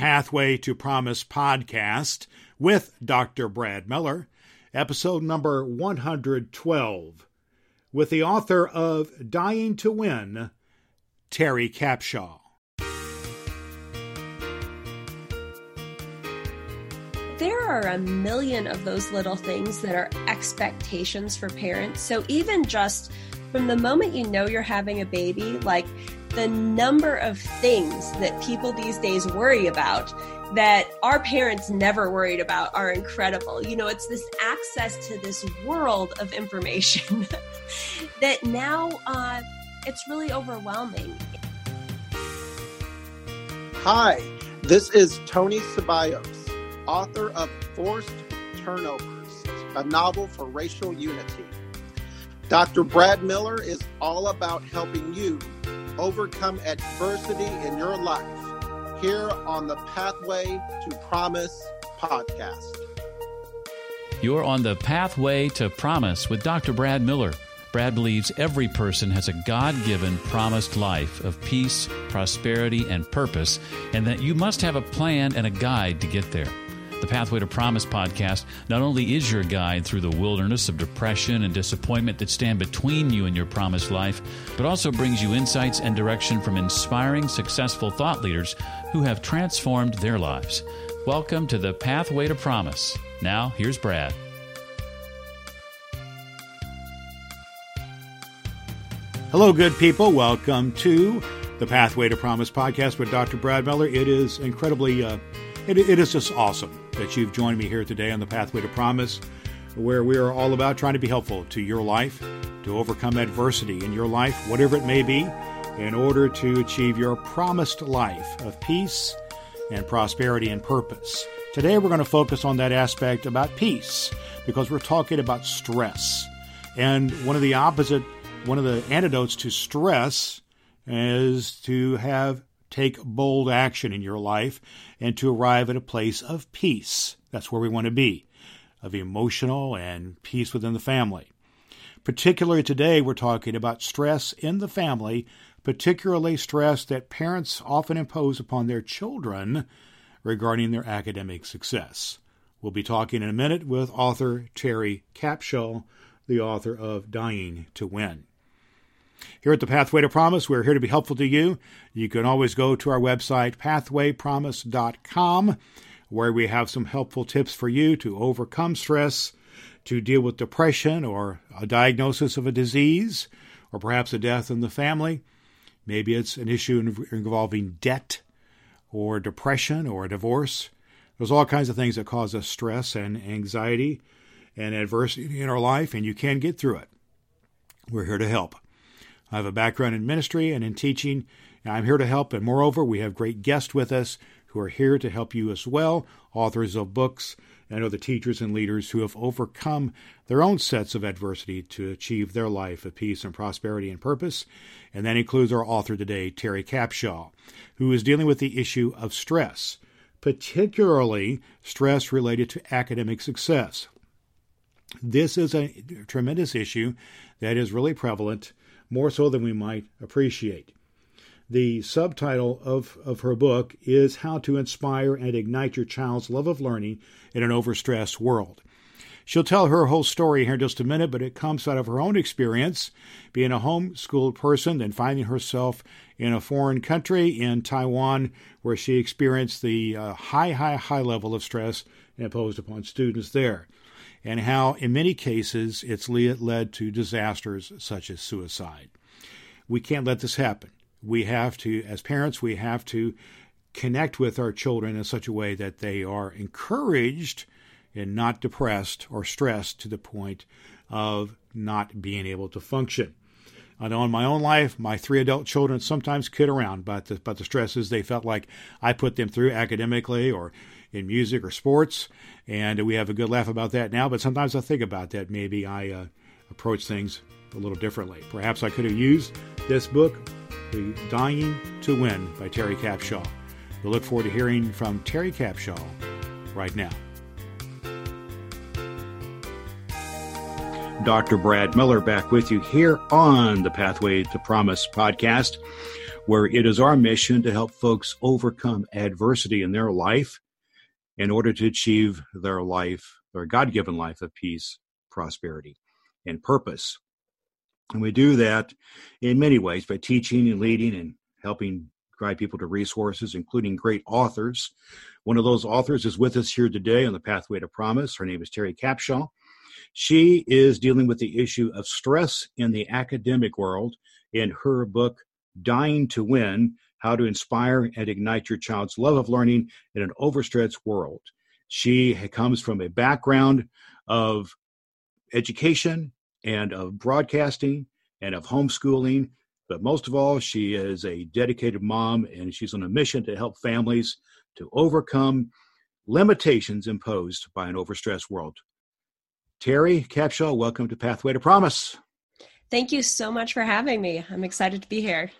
Pathway to Promise podcast with Dr. Brad Miller, episode number 112, with the author of Dying to Win, Teri Capshaw. There are a million of those little things that are expectations for parents. So even just from the moment you know you're having a baby, like the number of things that people these days worry about that our parents never worried about are incredible. You know, it's this access to this world of information that now uh, it's really overwhelming. Hi, this is Tony Ceballos author of Forced Turnovers, a novel for racial unity. Dr. Brad Miller is all about helping you overcome adversity in your life here on the Pathway to Promise podcast. You're on the Pathway to Promise with Dr. Brad Miller. Brad believes every person has a God given promised life of peace, prosperity, and purpose, and that you must have a plan and a guide to get there. The Pathway to Promise podcast not only is your guide through the wilderness of depression and disappointment that stand between you and your promised life, but also brings you insights and direction from inspiring, successful thought leaders who have transformed their lives. Welcome to the Pathway to Promise. Now, here's Brad. Hello, good people. Welcome to the Pathway to Promise podcast with Dr. Brad Miller. It is incredibly uh, it, it is just awesome that you've joined me here today on the Pathway to Promise, where we are all about trying to be helpful to your life, to overcome adversity in your life, whatever it may be, in order to achieve your promised life of peace and prosperity and purpose. Today, we're going to focus on that aspect about peace because we're talking about stress. And one of the opposite, one of the antidotes to stress is to have take bold action in your life and to arrive at a place of peace. That's where we want to be, of emotional and peace within the family. Particularly today, we're talking about stress in the family, particularly stress that parents often impose upon their children regarding their academic success. We'll be talking in a minute with author Teri Capshaw, the author of Dying to Win. Here at the Pathway to Promise, we're here to be helpful to you. You can always go to our website, pathwaypromise.com, where we have some helpful tips for you to overcome stress, to deal with depression or a diagnosis of a disease, or perhaps a death in the family. Maybe it's an issue involving debt or depression or a divorce. There's all kinds of things that cause us stress and anxiety and adversity in our life, and you can get through it. We're here to help. I have a background in ministry and in teaching. And I'm here to help, and moreover, we have great guests with us who are here to help you as well, authors of books and other teachers and leaders who have overcome their own sets of adversity to achieve their life of peace and prosperity and purpose. And that includes our author today, Teri Capshaw, who is dealing with the issue of stress, particularly stress related to academic success. This is a tremendous issue that is really prevalent more so than we might appreciate. The subtitle of, of her book is How to Inspire and Ignite Your Child's Love of Learning in an Overstressed World. She'll tell her whole story here in just a minute, but it comes out of her own experience being a homeschooled person, and finding herself in a foreign country, in Taiwan, where she experienced the uh, high, high, high level of stress imposed upon students there and how, in many cases, it's led to disasters such as suicide. We can't let this happen. We have to, as parents, we have to connect with our children in such a way that they are encouraged and not depressed or stressed to the point of not being able to function. I know in my own life, my three adult children sometimes kid around about the, about the stresses they felt like I put them through academically or in music or sports, and we have a good laugh about that now. But sometimes I think about that. Maybe I uh, approach things a little differently. Perhaps I could have used this book, The Dying to Win by Teri Capshaw. We look forward to hearing from Teri Capshaw right now. Dr. Brad Miller back with you here on the Pathway to Promise podcast. where it is our mission to help folks overcome adversity in their life in order to achieve their life, their God given life of peace, prosperity, and purpose. And we do that in many ways by teaching and leading and helping guide people to resources, including great authors. One of those authors is with us here today on the Pathway to Promise. Her name is Teri Capshaw. She is dealing with the issue of stress in the academic world in her book, Dying to Win How to Inspire and Ignite Your Child's Love of Learning in an Overstretched World. She comes from a background of education and of broadcasting and of homeschooling. But most of all, she is a dedicated mom and she's on a mission to help families to overcome limitations imposed by an overstressed world. Teri Capshaw, welcome to Pathway to Promise. Thank you so much for having me. I'm excited to be here.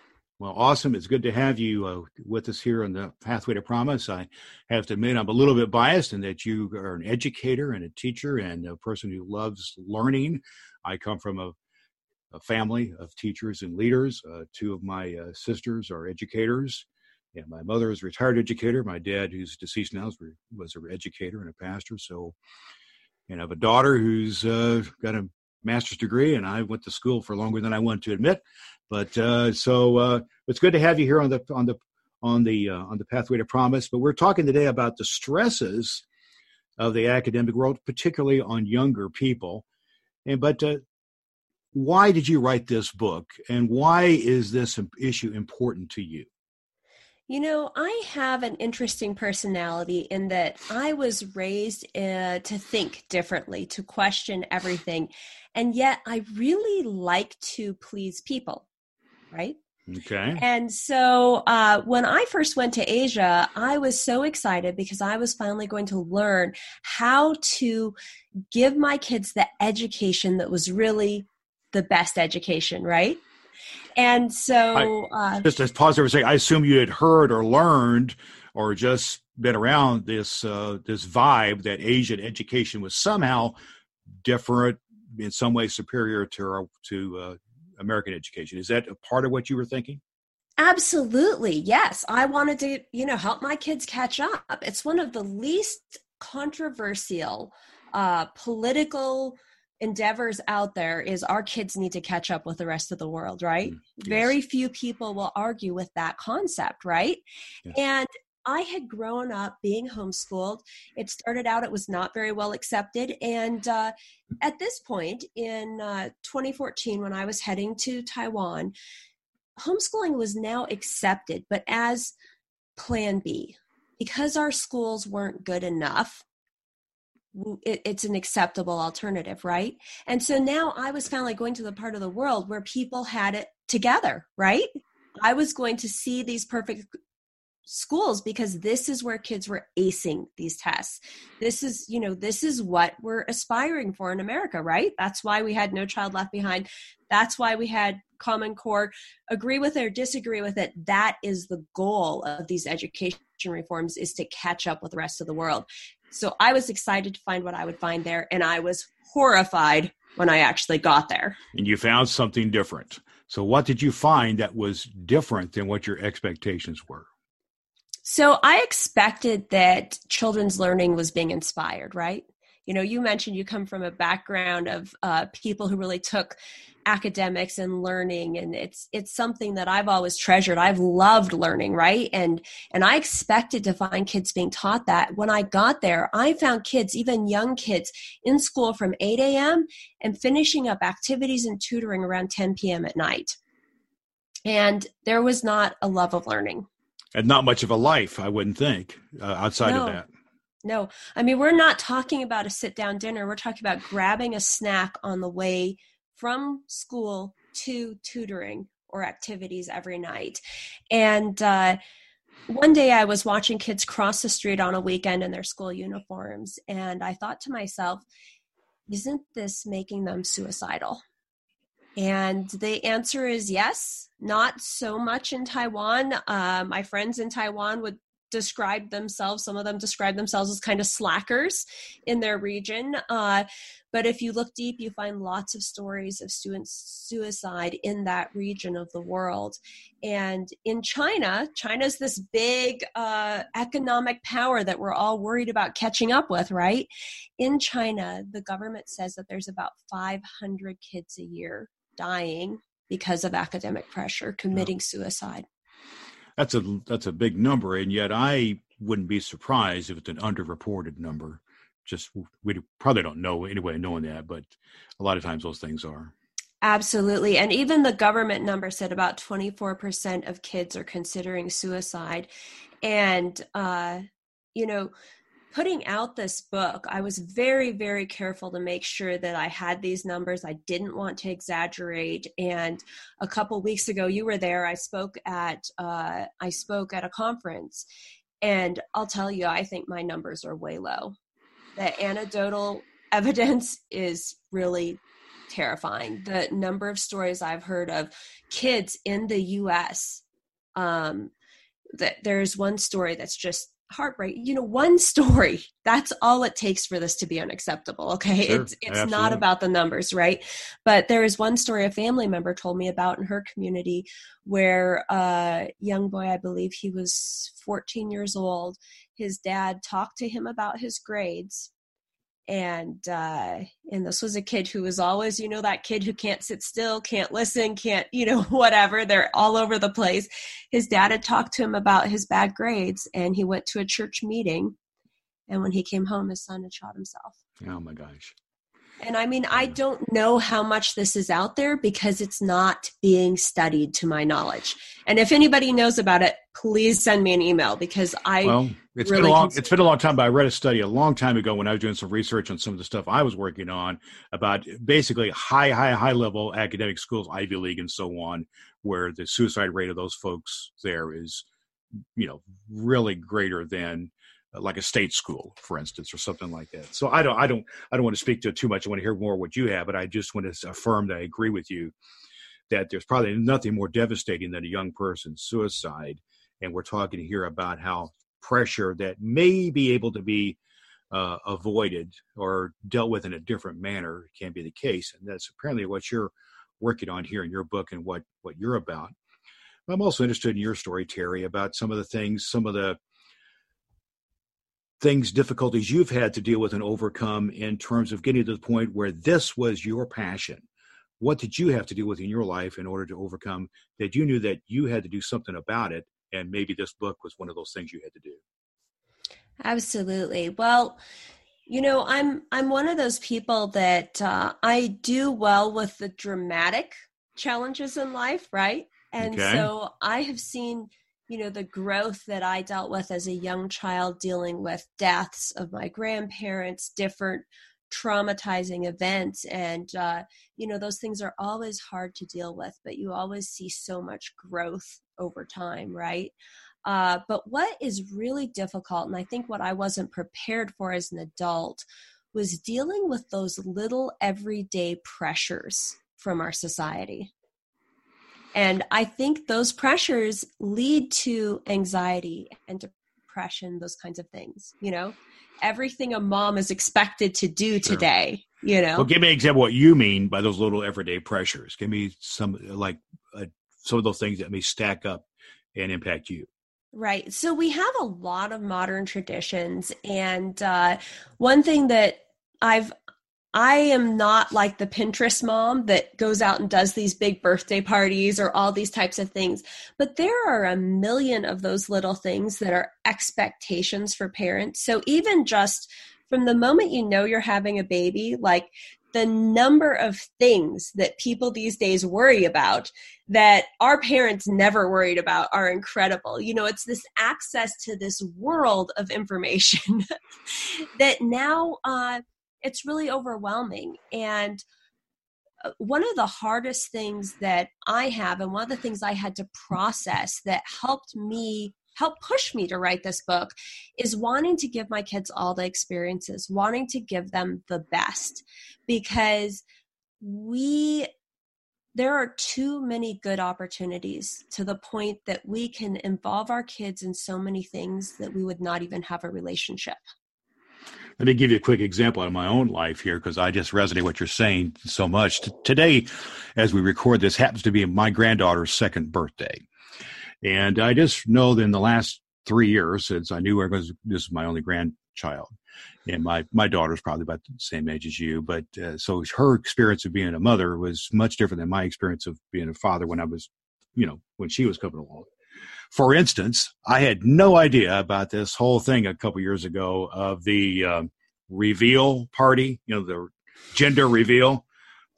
Well, awesome. It's good to have you uh, with us here on the Pathway to Promise. I have to admit, I'm a little bit biased in that you are an educator and a teacher and a person who loves learning. I come from a, a family of teachers and leaders. Uh, two of my uh, sisters are educators. And my mother is a retired educator. My dad, who's deceased now, was an educator and a pastor. So, and I have a daughter who's uh, got a master's degree, and I went to school for longer than I want to admit. But uh, so uh, it's good to have you here on the on the on the uh, on the pathway to promise. But we're talking today about the stresses of the academic world, particularly on younger people. And but uh, why did you write this book, and why is this issue important to you? You know, I have an interesting personality in that I was raised uh, to think differently, to question everything. And yet I really like to please people right? Okay. And so uh, when I first went to Asia, I was so excited because I was finally going to learn how to give my kids the education that was really the best education, right? And so, I, uh, just to pause there for a second, I assume you had heard or learned or just been around this uh, this vibe that Asian education was somehow different, in some way superior to to uh, American education. Is that a part of what you were thinking? Absolutely. Yes. I wanted to, you know, help my kids catch up. It's one of the least controversial uh, political endeavors out there is our kids need to catch up with the rest of the world, right? Mm, yes. Very few people will argue with that concept, right? Yes. And I had grown up being homeschooled. It started out, it was not very well accepted. And uh, at this point in uh, 2014, when I was heading to Taiwan, homeschooling was now accepted, but as plan B. Because our schools weren't good enough, it, it's an acceptable alternative, right? And so now I was finally going to the part of the world where people had it together, right? I was going to see these perfect schools because this is where kids were acing these tests. This is, you know, this is what we're aspiring for in America, right? That's why we had No Child Left Behind. That's why we had Common Core. Agree with it or disagree with it, that is the goal of these education reforms is to catch up with the rest of the world. So I was excited to find what I would find there and I was horrified when I actually got there. And you found something different. So what did you find that was different than what your expectations were? So I expected that children's learning was being inspired, right? You know, you mentioned you come from a background of uh, people who really took academics and learning and it's it's something that I've always treasured. I've loved learning, right? And and I expected to find kids being taught that. When I got there, I found kids, even young kids, in school from 8 a.m. and finishing up activities and tutoring around 10 p.m. at night. And there was not a love of learning and not much of a life, I wouldn't think, uh, outside no. of that. No, I mean, we're not talking about a sit down dinner. We're talking about grabbing a snack on the way from school to tutoring or activities every night. And uh, one day I was watching kids cross the street on a weekend in their school uniforms, and I thought to myself, isn't this making them suicidal? And the answer is yes, not so much in Taiwan. Uh, my friends in Taiwan would describe themselves some of them describe themselves as kind of slackers in their region. Uh, but if you look deep you find lots of stories of students suicide in that region of the world. And in china china's this big uh, economic power that we're all worried about catching up with right? In china the government says that there's about 500 kids a year dying because of academic pressure committing suicide that's a that's a big number, and yet I wouldn't be surprised if it's an underreported number. Just we probably don't know anyway, knowing that, but a lot of times those things are. Absolutely. And even the government number said about 24% of kids are considering suicide. And, uh, you know, putting out this book, I was very, very careful to make sure that I had these numbers. I didn't want to exaggerate. And a couple weeks ago, you were there. I spoke at uh, I spoke at a conference, and I'll tell you, I think my numbers are way low. The anecdotal evidence is really terrifying. The number of stories I've heard of kids in the U.S. Um, that there's one story that's just heartbreak. You know one story that's all it takes for this to be unacceptable okay? Sure, it's it's absolutely. not about the numbers right? But there is one story a family member told me about in her community where a young boy i believe he was 14 years old his dad talked to him about his grades and uh and this was a kid who was always you know that kid who can't sit still can't listen can't you know whatever they're all over the place. His dad had talked to him about his bad grades and he went to a church meeting and when he came home his son had shot himself. Oh my gosh. And I mean, I don't know how much this is out there because it's not being studied to my knowledge. And if anybody knows about it, please send me an email because I well, it's really been a long it's been a long time, but I read a study a long time ago when I was doing some research on some of the stuff I was working on about basically high, high, high level academic schools, Ivy League and so on, where the suicide rate of those folks there is, you know, really greater than uh, like a state school, for instance, or something like that. So I don't, I don't, I don't want to speak to it too much. I want to hear more what you have, but I just want to affirm that I agree with you that there's probably nothing more devastating than a young person's suicide. And we're talking here about how pressure that may be able to be uh, avoided or dealt with in a different manner can be the case, and that's apparently what you're working on here in your book and what what you're about. I'm also interested in your story, Teri, about some of the things, some of the things, difficulties you've had to deal with and overcome in terms of getting to the point where this was your passion. What did you have to deal with in your life in order to overcome that you knew that you had to do something about it? And maybe this book was one of those things you had to do. Absolutely. Well, you know, I'm I'm one of those people that uh, I do well with the dramatic challenges in life, right? And okay. so I have seen you know the growth that i dealt with as a young child dealing with deaths of my grandparents different traumatizing events and uh, you know those things are always hard to deal with but you always see so much growth over time right? Uh, but what is really difficult and i think what i wasn't prepared for as an adult was dealing with those little everyday pressures from our society. And I think those pressures lead to anxiety and depression, those kinds of things, you know? Everything a mom is expected to do today, sure. you know? Well, give me an example what you mean by those little everyday pressures. Give me some, like, uh, some of those things that may stack up and impact you. Right. So we have a lot of modern traditions. And uh, one thing that I've I am not like the Pinterest mom that goes out and does these big birthday parties or all these types of things. But there are a million of those little things that are expectations for parents. So even just from the moment you know you're having a baby, like the number of things that people these days worry about that our parents never worried about are incredible. You know, it's this access to this world of information that now uh, it's really overwhelming and uh, one of the hardest things that I have, and one of the things I had to process that helped me help push me to write this book is wanting to give my kids all the experiences, wanting to give them the best because we there are too many good opportunities to the point that we can involve our kids in so many things that we would not even have a relationship. Let me give you a quick example out of my own life here because I just resonate what you're saying so much. T- today, as we record this, happens to be my granddaughter's second birthday. And I just know that in the last three years, since I knew I was, this is my only grandchild, and my my daughter's probably about the same age as you but uh, so her experience of being a mother was much different than my experience of being a father when i was you know when she was coming along for instance i had no idea about this whole thing a couple years ago of the um, reveal party you know the gender reveal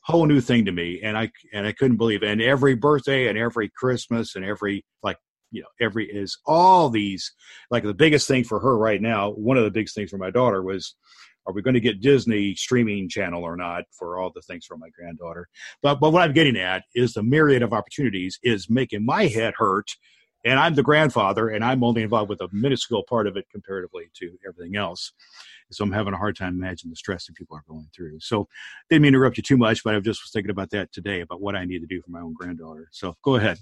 whole new thing to me and i and i couldn't believe it. and every birthday and every christmas and every like you know every is all these like the biggest thing for her right now one of the biggest things for my daughter was are we going to get disney streaming channel or not for all the things for my granddaughter but but what i'm getting at is the myriad of opportunities is making my head hurt and i'm the grandfather and i'm only involved with a minuscule part of it comparatively to everything else so i'm having a hard time imagining the stress that people are going through so didn't mean to interrupt you too much but i just was thinking about that today about what i need to do for my own granddaughter so go ahead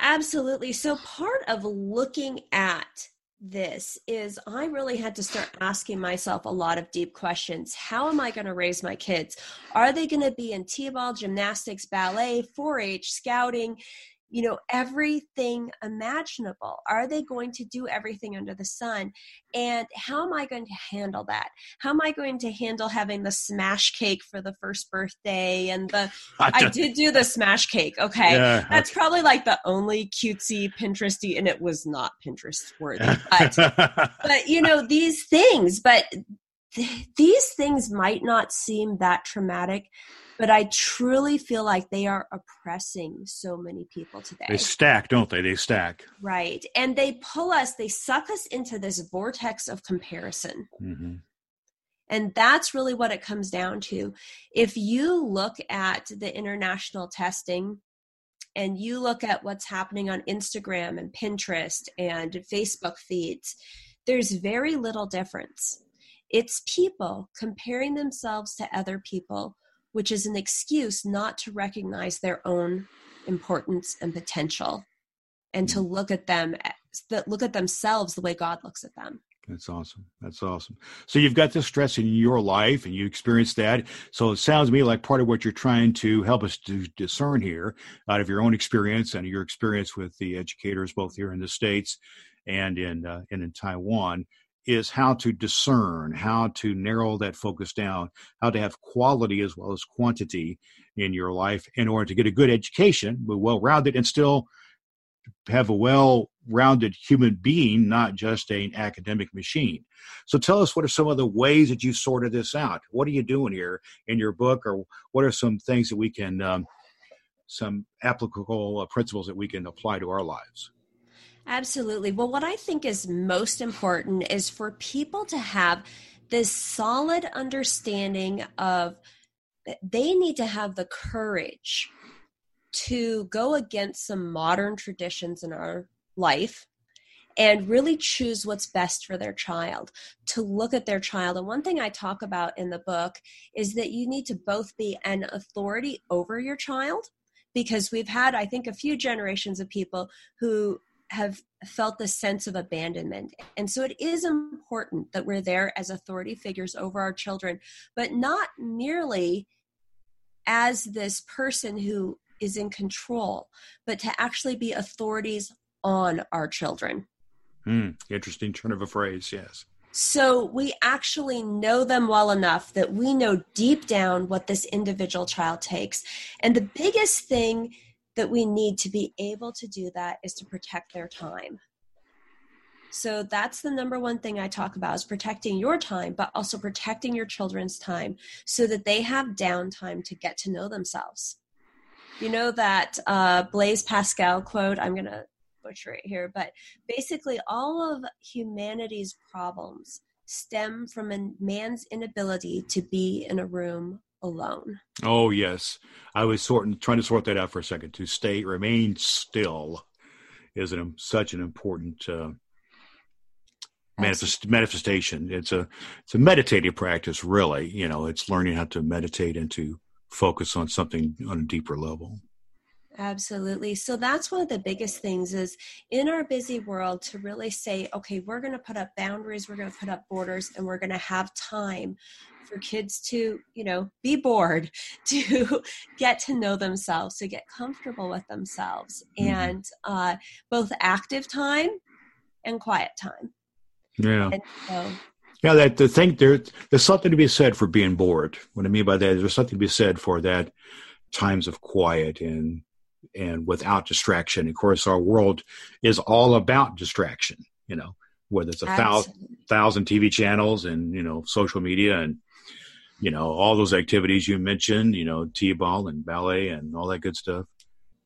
Absolutely. So, part of looking at this is I really had to start asking myself a lot of deep questions. How am I going to raise my kids? Are they going to be in T ball, gymnastics, ballet, 4 H, scouting? You know everything imaginable. Are they going to do everything under the sun? And how am i going to handle that? How am i going to handle having the smash cake for the first birthday and the i did do the smash cake okay? Yeah, that's okay. probably like the only cutesy pinteresty and it was not pinterest worthy but but you know these things but th- these things might not seem that traumatic but I truly feel like they are oppressing so many people today. They stack, don't they? They stack. Right. And they pull us, they suck us into this vortex of comparison. Mm-hmm. And that's really what it comes down to. If you look at the international testing and you look at what's happening on Instagram and Pinterest and Facebook feeds, there's very little difference. It's people comparing themselves to other people which is an excuse not to recognize their own importance and potential and to look at them that look at themselves the way God looks at them. That's awesome. That's awesome. So you've got this stress in your life and you experience that. So it sounds to me like part of what you're trying to help us to discern here out of your own experience and your experience with the educators both here in the States and in uh, and in Taiwan is how to discern, how to narrow that focus down, how to have quality as well as quantity in your life in order to get a good education, but well rounded and still have a well rounded human being, not just an academic machine. So tell us what are some of the ways that you sorted this out? What are you doing here in your book, or what are some things that we can, um, some applicable uh, principles that we can apply to our lives? Absolutely. Well, what I think is most important is for people to have this solid understanding of they need to have the courage to go against some modern traditions in our life and really choose what's best for their child, to look at their child. And one thing I talk about in the book is that you need to both be an authority over your child because we've had, I think, a few generations of people who have felt this sense of abandonment. And so it is important that we're there as authority figures over our children, but not merely as this person who is in control, but to actually be authorities on our children. Hmm, interesting turn of a phrase, yes. So we actually know them well enough that we know deep down what this individual child takes. And the biggest thing that we need to be able to do that is to protect their time. So that's the number one thing I talk about is protecting your time, but also protecting your children's time so that they have downtime to get to know themselves. You know that uh, Blaise Pascal quote, I'm going to butcher it here, but basically all of humanity's problems stem from a man's inability to be in a room alone. Oh yes, I was sorting, trying to sort that out for a second. To stay, remain still, is an, such an important uh, manifest, manifestation. It's a it's a meditative practice, really. You know, it's learning how to meditate and to focus on something on a deeper level. Absolutely. So that's one of the biggest things is in our busy world to really say, okay, we're going to put up boundaries, we're going to put up borders, and we're going to have time for kids to, you know, be bored, to get to know themselves, to get comfortable with themselves, mm-hmm. and uh, both active time and quiet time. Yeah. So, yeah, that the thing there, there's something to be said for being bored. What I mean by that is there's something to be said for that times of quiet and and without distraction. Of course, our world is all about distraction. You know, whether it's a thousand, thousand TV channels and you know social media and you know all those activities you mentioned. You know, t-ball and ballet and all that good stuff.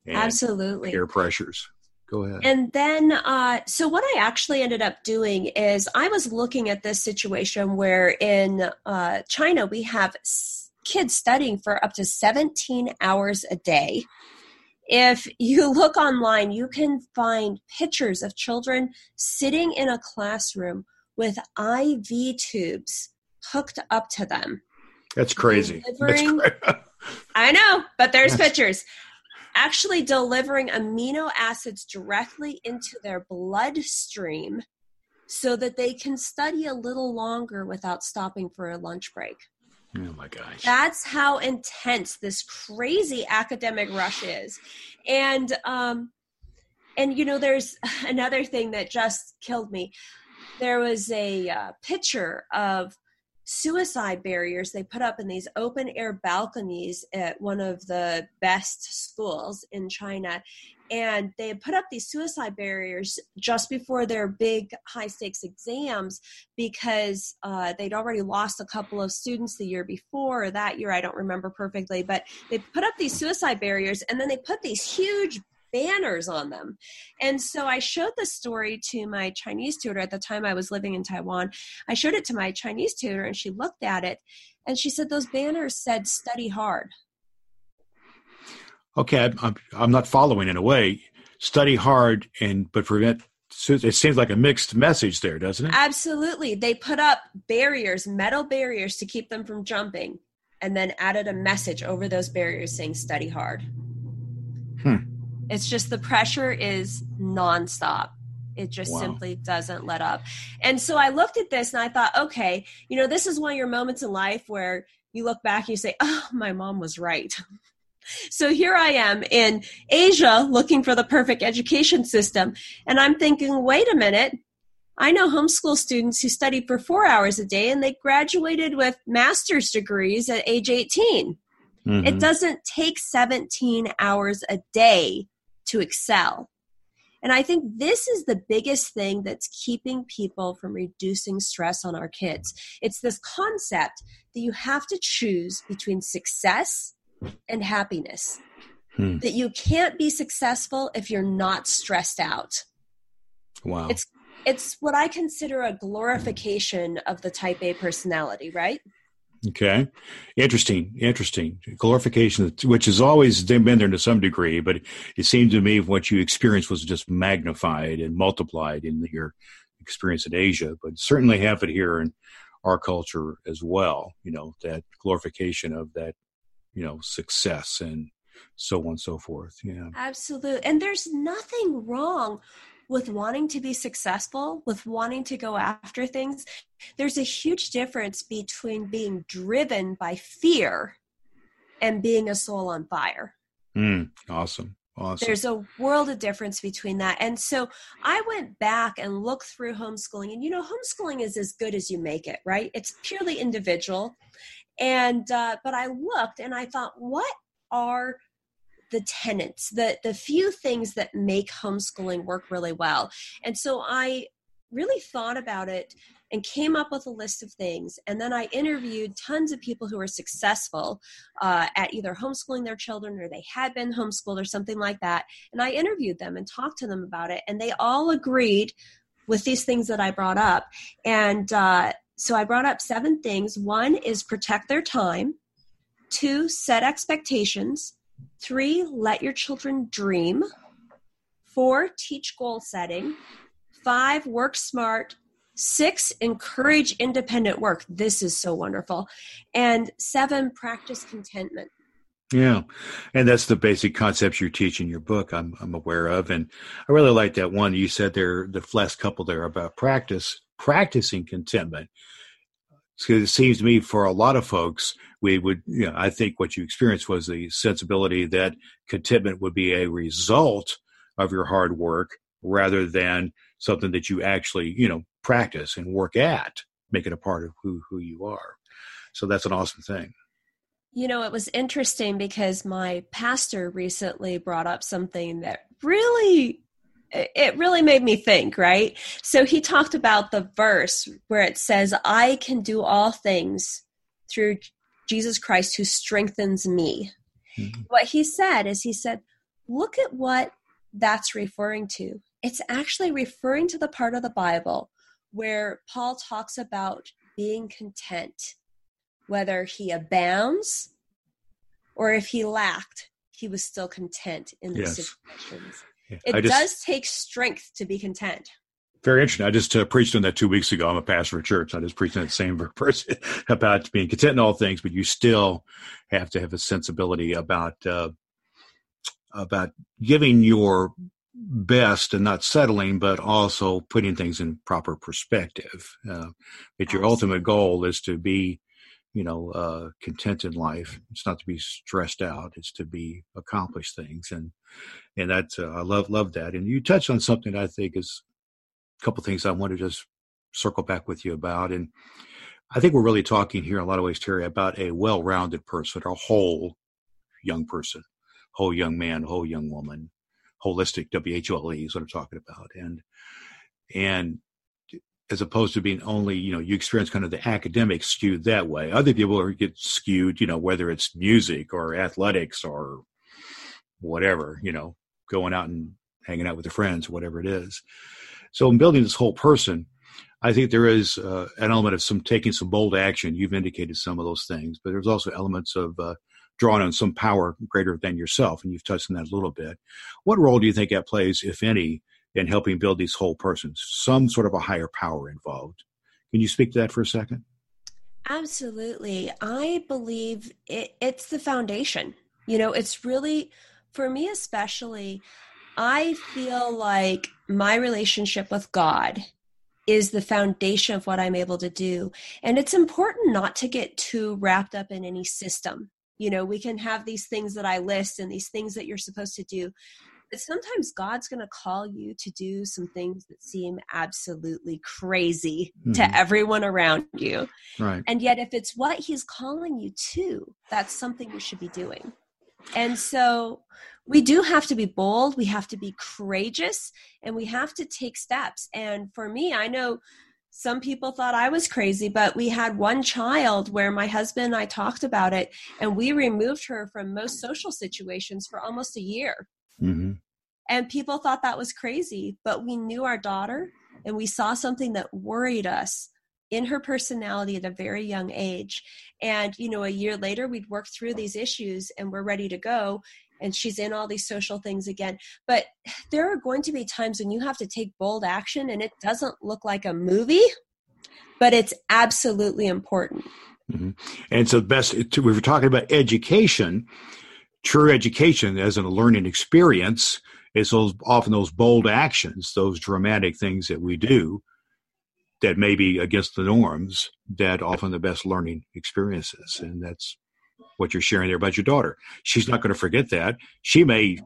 Absolutely, peer pressures. Go ahead. And then, uh, so what I actually ended up doing is I was looking at this situation where in uh, China we have kids studying for up to 17 hours a day if you look online, you can find pictures of children sitting in a classroom with IV tubes hooked up to them. That's crazy. That's cra- I know, but there's pictures. Actually, delivering amino acids directly into their bloodstream so that they can study a little longer without stopping for a lunch break. Oh my gosh. That's how intense this crazy academic rush is. And um and you know there's another thing that just killed me. There was a uh, picture of suicide barriers they put up in these open air balconies at one of the best schools in China. And they put up these suicide barriers just before their big high stakes exams because uh, they'd already lost a couple of students the year before or that year i don't remember perfectly but they put up these suicide barriers and then they put these huge banners on them. And so I showed the story to my Chinese tutor at the time I was living in Taiwan. I showed it to my Chinese tutor and she looked at it and she said, Those banners said study hard okay, I'm, I'm not following in a way. Study hard and but prevent. It seems like a mixed message there, doesn't it? Absolutely. They put up barriers, metal barriers, to keep them from jumping, and then added a message over those barriers saying "study hard." It's just the pressure is nonstop. It just wow. simply doesn't let up. And so I looked at this and I thought, okay, you know, this is one of your moments in life where you look back and you say, oh, my mom was right. So here I am in Asia looking for the perfect education system. And I'm thinking, wait a minute. I know homeschool students who studied for four hours a day and they graduated with master's degrees at age 18. Mm-hmm. It doesn't take 17 hours a day to excel. And I think this is the biggest thing that's keeping people from reducing stress on our kids. It's this concept that you have to choose between success and happiness. Hmm. That you can't be successful if you're not stressed out. Wow. It's it's what I consider a glorification of the type A personality, right? Okay. Interesting. Interesting. Glorification, which has always been there to some degree, but it seemed to me what you experienced was just magnified and multiplied in your experience in Asia, but certainly have it here in our culture as well. You know, that glorification of that you know success and so on and so forth yeah absolutely and there's nothing wrong with wanting to be successful with wanting to go after things there's a huge difference between being driven by fear and being a soul on fire mm, awesome Awesome. There's a world of difference between that. And so I went back and looked through homeschooling. And you know, homeschooling is as good as you make it, right? It's purely individual. And uh, but I looked and I thought, what are the tenets, the the few things that make homeschooling work really well? And so I really thought about it and came up with a list of things. And then I interviewed tons of people who were successful uh, at either homeschooling their children or they had been homeschooled or something like that. And I interviewed them and talked to them about it. And they all agreed with these things that I brought up. And uh, so I brought up seven things. One is protect their time. Two, set expectations. Three, let your children dream. Four, teach goal setting. Five, work smart. Six, encourage independent work. This is so wonderful. And seven, practice contentment. Yeah, and that's the basic concepts you teach in your book. I'm I'm aware of, and I really like that one you said there, the last couple there about practice, practicing contentment. Because it seems to me for a lot of folks, we would, you know, I think what you experienced was the sensibility that contentment would be a result of your hard work rather than something that you actually, you know, practice and work at, make it a part of who who you are. So that's an awesome thing. You know, it was interesting because my pastor recently brought up something that really it really made me think, right? So he talked about the verse where it says, I can do all things through Jesus Christ who strengthens me. Mm-hmm. What he said is, he said, look at what that's referring to. It's actually referring to the part of the Bible where Paul talks about being content whether he abounds or if he lacked, he was still content in these yes. situations. Yeah. It just, does take strength to be content. Very interesting. I just uh, preached on that two weeks ago. I'm a pastor of church. I just preached on that same verse about being content in all things, but you still have to have a sensibility about uh, about giving your best and not settling, but also putting things in proper perspective. Uh, that your ultimate goal is to be you know, uh, content in life. It's not to be stressed out. It's to be accomplish things, and and that's uh, I love love that. And you touched on something I think is a couple things I want to just circle back with you about, and I think we're really talking here in a lot of ways, Teri, about a well-rounded person, a whole young person, whole young man, whole young woman, holistic W H O L E is what I'm talking about, and and as opposed to being only, you know, you experience kind of the academic skewed that way. Other people get skewed, you know, whether it's music or athletics or whatever, you know, going out and hanging out with their friends, whatever it is. So in building this whole person, I think there is uh, an element of some taking some bold action. You've indicated some of those things, but there's also elements of uh, drawing on some power greater than yourself, and you've touched on that a little bit. What role do you think that plays, if any, in helping build these whole persons, some sort of a higher power involved. Can you speak to that for a second? Absolutely. I believe it, it's the foundation. You know, it's really, for me especially, I feel like my relationship with God is the foundation of what I'm able to do. And it's important not to get too wrapped up in any system. You know, we can have these things that I list and these things that you're supposed to do, sometimes God's going to call you to do some things that seem absolutely crazy mm-hmm. to everyone around you. Right. And yet, if it's what He's calling you to, that's something you should be doing. And so we do have to be bold, we have to be courageous, and we have to take steps. And for me, I know some people thought I was crazy, but we had one child where my husband and I talked about it, and we removed her from most social situations for almost a year. Mm-hmm. And people thought that was crazy, but we knew our daughter and we saw something that worried us in her personality at a very young age. And, you know, a year later, we'd worked through these issues and we're ready to go. And she's in all these social things again. But there are going to be times when you have to take bold action and it doesn't look like a movie, but it's absolutely important. Mm-hmm. And so, best, we were talking about education true education as in a learning experience is those often those bold actions, those dramatic things that we do that may be against the norms that often the best learning experiences. And that's what you're sharing there about your daughter. She's not going to forget that. She may,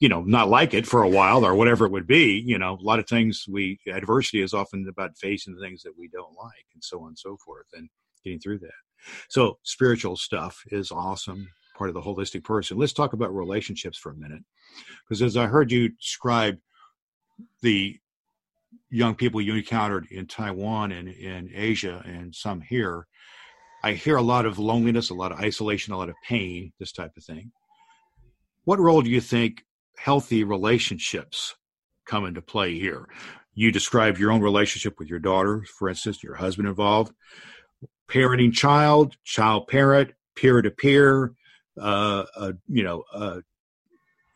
you know, not like it for a while or whatever it would be. You know, a lot of things we adversity is often about facing the things that we don't like and so on and so forth and getting through that. So spiritual stuff is awesome part of the holistic person. Let's talk about relationships for a minute. Because as I heard you describe the young people you encountered in Taiwan and in Asia and some here, I hear a lot of loneliness, a lot of isolation, a lot of pain, this type of thing. What role do you think healthy relationships come into play here? You described your own relationship with your daughter, for instance, your husband involved, parenting child, child parent, peer to peer, you know, uh,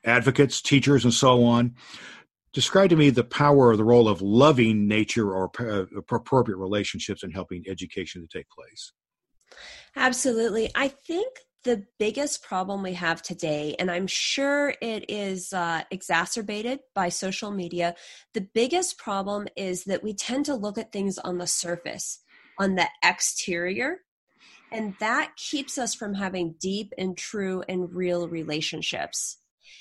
advocates, teachers, and so on. Describe to me the power or the role of loving nature or uh, appropriate relationships in helping education to take place. Absolutely. I think the biggest problem we have today, and I'm sure it is uh, exacerbated by social media. The biggest problem is that we tend to look at things on the surface, on the exterior, and that keeps us from having deep and true and real relationships.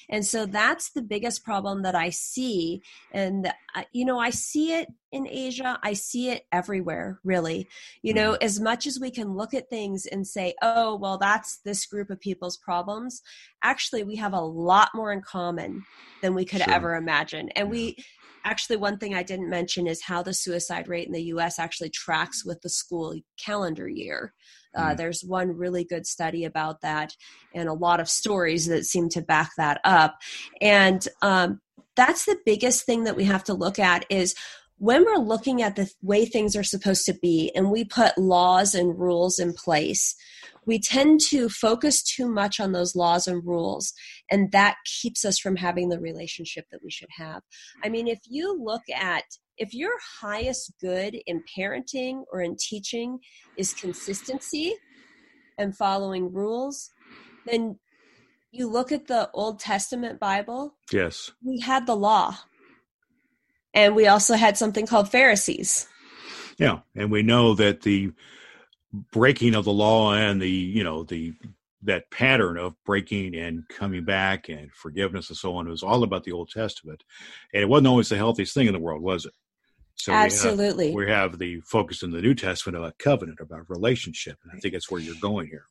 And so that's the biggest problem that I see. And, uh, you know, I see it in Asia, I see it everywhere, really. You know, mm-hmm. as much as we can look at things and say, oh, well, that's this group of people's problems, actually, we have a lot more in common than we could sure. ever imagine. And yeah. we, actually one thing i didn't mention is how the suicide rate in the us actually tracks with the school calendar year uh, mm. there's one really good study about that and a lot of stories that seem to back that up and um, that's the biggest thing that we have to look at is when we're looking at the way things are supposed to be and we put laws and rules in place we tend to focus too much on those laws and rules and that keeps us from having the relationship that we should have i mean if you look at if your highest good in parenting or in teaching is consistency and following rules then you look at the old testament bible. Yes. We had the law. And we also had something called pharisees. Yeah and we know that the breaking of the law and the you know the that pattern of breaking and coming back and forgiveness and so on it was all about the Old Testament, and it wasn't always the healthiest thing in the world, was it? So absolutely, we have, we have the focus in the New Testament about covenant, about relationship, and I think that's where you're going here.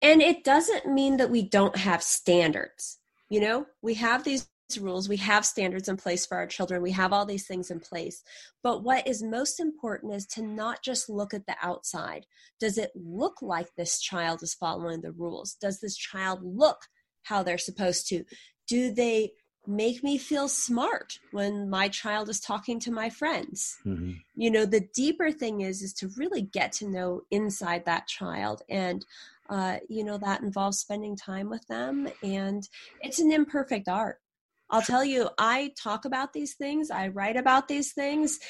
And it doesn't mean that we don't have standards. You know, we have these rules, we have standards in place for our children, we have all these things in place. But what is most important is to not just look at the outside. Does it look like this child is following the rules? Does this child look how they're supposed to? Do they make me feel smart when my child is talking to my friends mm-hmm. you know the deeper thing is is to really get to know inside that child and uh, you know that involves spending time with them and it's an imperfect art I'll tell you, I talk about these things, I write about these things,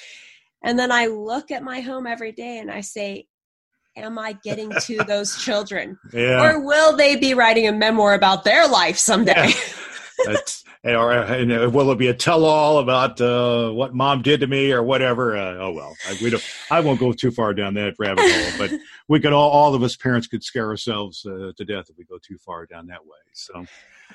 and then I look at my home every day and I say, Am I getting to those children? Yeah. Or will they be writing a memoir about their life someday? Yeah. or and will it be a tell-all about uh, what mom did to me or whatever? Uh, oh well, I, we don't. I won't go too far down that rabbit hole, but we could all, all of us parents could scare ourselves uh, to death if we go too far down that way. So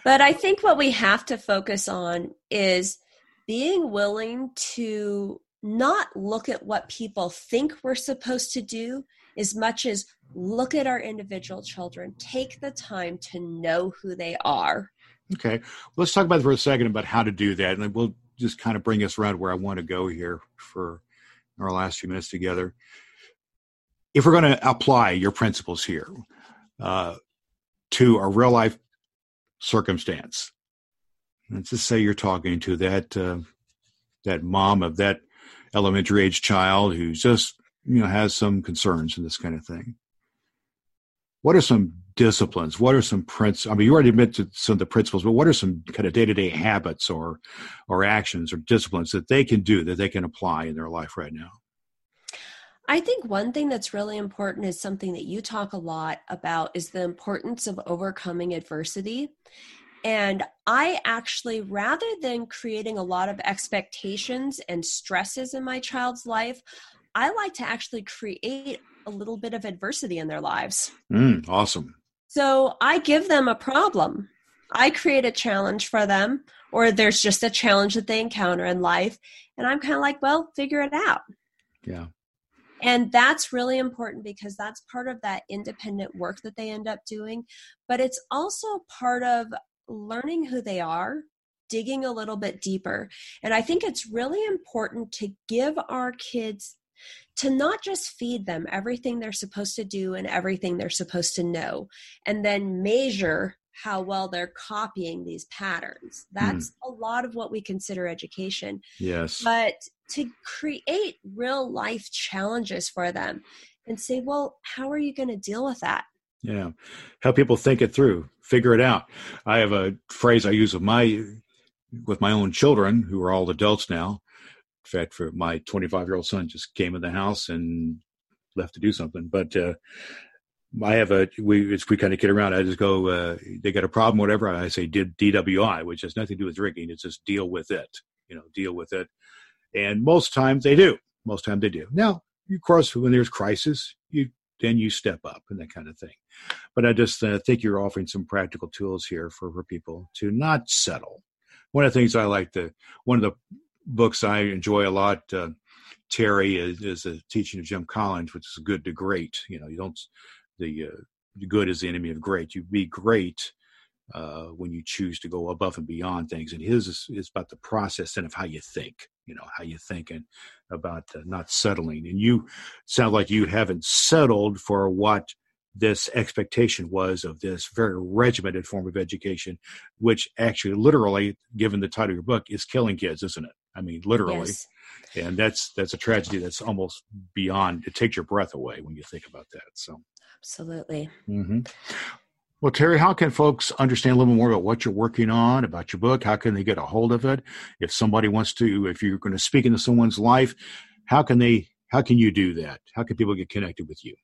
but I think what we have to focus on is being willing to not look at what people think we're supposed to do as much as look at our individual children, take the time to know who they are. Okay. Let's talk about for a second about how to do that. And we'll just kind of bring us around where I want to go here for our last few minutes together. If we're going to apply your principles here uh, to a real life circumstance. Let's just say you're talking to that uh, that mom of that elementary age child who just you know has some concerns and this kind of thing. What are some disciplines? What are some principles? I mean, you already mentioned some of the principles, but what are some kind of day to day habits or or actions or disciplines that they can do that they can apply in their life right now? I think one thing that's really important is something that you talk a lot about is the importance of overcoming adversity. And I actually, rather than creating a lot of expectations and stresses in my child's life, I like to actually create a little bit of adversity in their lives. Mm, awesome. So I give them a problem. I create a challenge for them, or there's just a challenge that they encounter in life. And I'm kind of like, well, figure it out. Yeah. And that's really important because that's part of that independent work that they end up doing. But it's also part of learning who they are, digging a little bit deeper. And I think it's really important to give our kids to not just feed them everything they're supposed to do and everything they're supposed to know, and then measure how well they're copying these patterns. That's mm. a lot of what we consider education. Yes. But to create real life challenges for them and say, well, how are you going to deal with that? Yeah. Help people think it through, figure it out. I have a phrase I use with my with my own children who are all adults now. Fact, for my 25 year old son just came in the house and left to do something. But uh, I have a we we kind of kid around. I just go, uh, they got a problem, whatever. I say did DWI, which has nothing to do with drinking. It's just deal with it. You know, deal with it. And most times they do. Most times they do. Now, of course, when there's crisis, you then you step up and that kind of thing. But I just uh, think you're offering some practical tools here for, for people to not settle. One of the things I like to, one of the books I enjoy a lot, uh, Teri, is, is a teaching of Jim Collins, which is good to great. You know, you don't, the uh, good is the enemy of great. You be great uh, when you choose to go above and beyond things. And his is, is about the process and of how you think, you know, how you think and about uh, not settling. And you sound like you haven't settled for what this expectation was of this very regimented form of education, which actually, literally, given the title of your book, is killing kids, isn't it? I mean, literally. Yes. And that's that's a tragedy that's almost beyond. It takes your breath away when you think about that. So, absolutely. Mm-hmm. Well, Teri, how can folks understand a little more about what you're working on, about your book? How can they get a hold of it? If somebody wants to, if you're going to speak into someone's life, how can they? How can you do that? How can people get connected with you?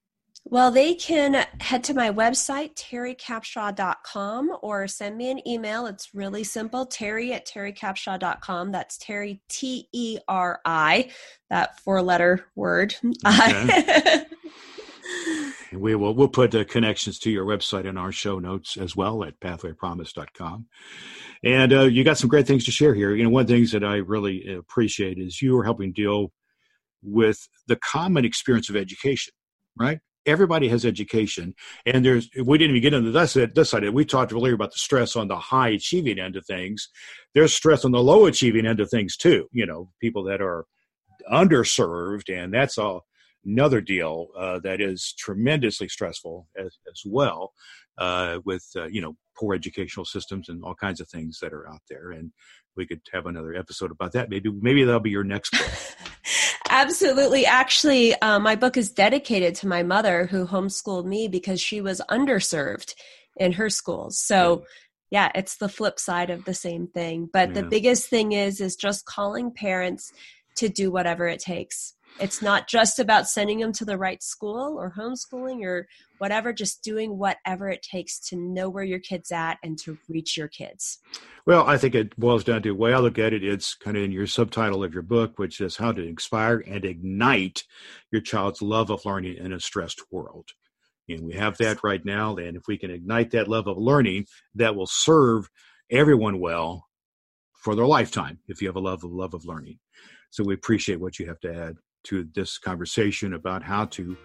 Well, they can head to my website, tericapshaw.com, or send me an email. It's really simple, teri at tericapshaw.com. That's Teri, T E R I, that four letter word. Okay. we will we'll put the connections to your website in our show notes as well at pathwaypromise.com. And uh, you got some great things to share here. You know, one of the things that I really appreciate is you are helping deal with the common experience of education, right? Everybody has education and there's we didn't even get into this this side we talked earlier about the stress on the high achieving end of things. There's stress on the low achieving end of things too you know people that are underserved and that's all another deal uh, that is tremendously stressful as, as well uh, with uh, you know poor educational systems and all kinds of things that are out there. And we could have another episode about that. Maybe maybe that'll be your next Absolutely. Actually, uh, my book is dedicated to my mother who homeschooled me because she was underserved in her schools. So, yeah, it's the flip side of the same thing. But yeah. the biggest thing is is just calling parents to do whatever it takes. It's not just about sending them to the right school or homeschooling or whatever, just doing whatever it takes to know where your kid's at and to reach your kids. Well, I think it boils down to the way I look at it, it's kind of in your subtitle of your book, which is how to inspire and ignite your child's love of learning in a stressed world. And we have that right now. And if we can ignite that love of learning, that will serve everyone well for their lifetime if you have a love of love of learning. So we appreciate what you have to add to this conversation about how to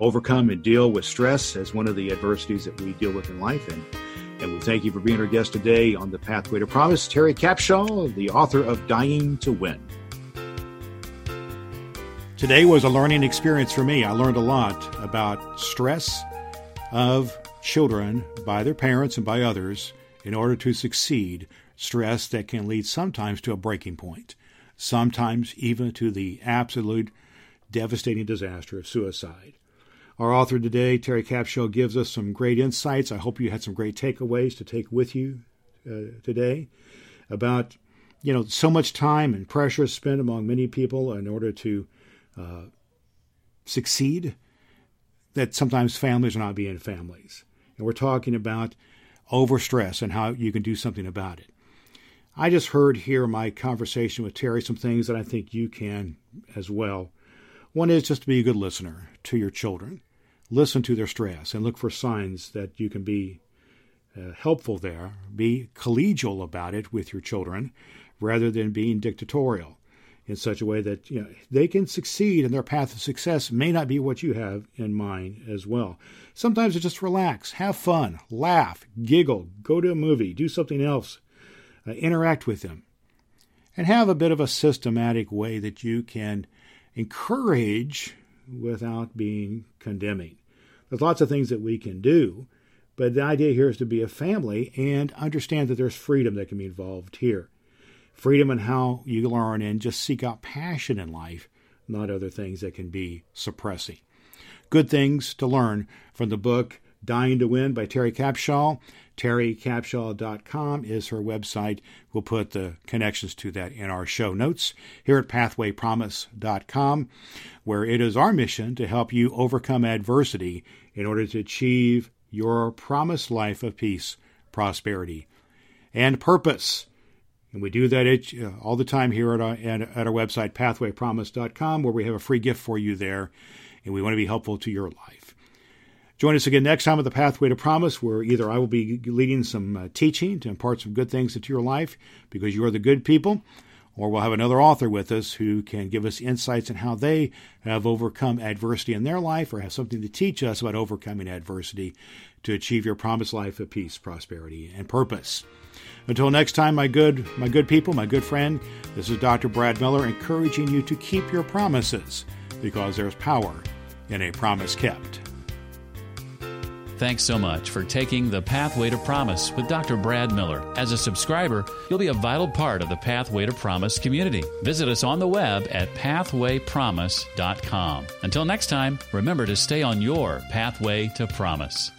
overcome and deal with stress as one of the adversities that we deal with in life. And, and we thank you for being our guest today on the Pathway to Promise, Teri Capshaw, the author of Dying to Win. Today was a learning experience for me. I learned a lot about stress of children by their parents and by others in order to succeed, stress that can lead sometimes to a breaking point sometimes even to the absolute devastating disaster of suicide. Our author today, Teri Capshaw, gives us some great insights. I hope you had some great takeaways to take with you uh, today about, you know, so much time and pressure spent among many people in order to uh, succeed that sometimes families are not being families. And we're talking about overstress and how you can do something about it. I just heard here my conversation with Teri some things that I think you can as well. One is just to be a good listener to your children. Listen to their stress and look for signs that you can be uh, helpful there. Be collegial about it with your children rather than being dictatorial in such a way that you know they can succeed and their path of success may not be what you have in mind as well. Sometimes it's just relax, have fun, laugh, giggle, go to a movie, do something else uh, interact with them, and have a bit of a systematic way that you can encourage without being condemning. There's lots of things that we can do, but the idea here is to be a family and understand that there's freedom that can be involved here. Freedom in how you learn and just seek out passion in life, not other things that can be suppressing. Good things to learn from the book Dying to Win by Teri Capshaw. TeriCapshaw.com is her website. We'll put the connections to that in our show notes here at PathwayPromise.com, where it is our mission to help you overcome adversity in order to achieve your promised life of peace, prosperity, and purpose. And we do that uh, all the time here at our, at our website, pathwaypromise.com, where we have a free gift for you there, and we want to be helpful to your life. Join us again next time on the Pathway to Promise, where either I will be leading some uh, teaching to impart some good things into your life because you are the good people, or we'll have another author with us who can give us insights on how they have overcome adversity in their life or have something to teach us about overcoming adversity to achieve your promised life of peace, prosperity, and purpose. Until next time, my good, my good people, my good friend, this is Dr. Brad Miller encouraging you to keep your promises because there's power in a promise kept. Thanks so much for taking the Pathway to Promise with Dr. Brad Miller. As a subscriber, you'll be a vital part of the Pathway to Promise community. Visit us on the web at pathwaypromise.com. Until next time, remember to stay on your pathway to promise.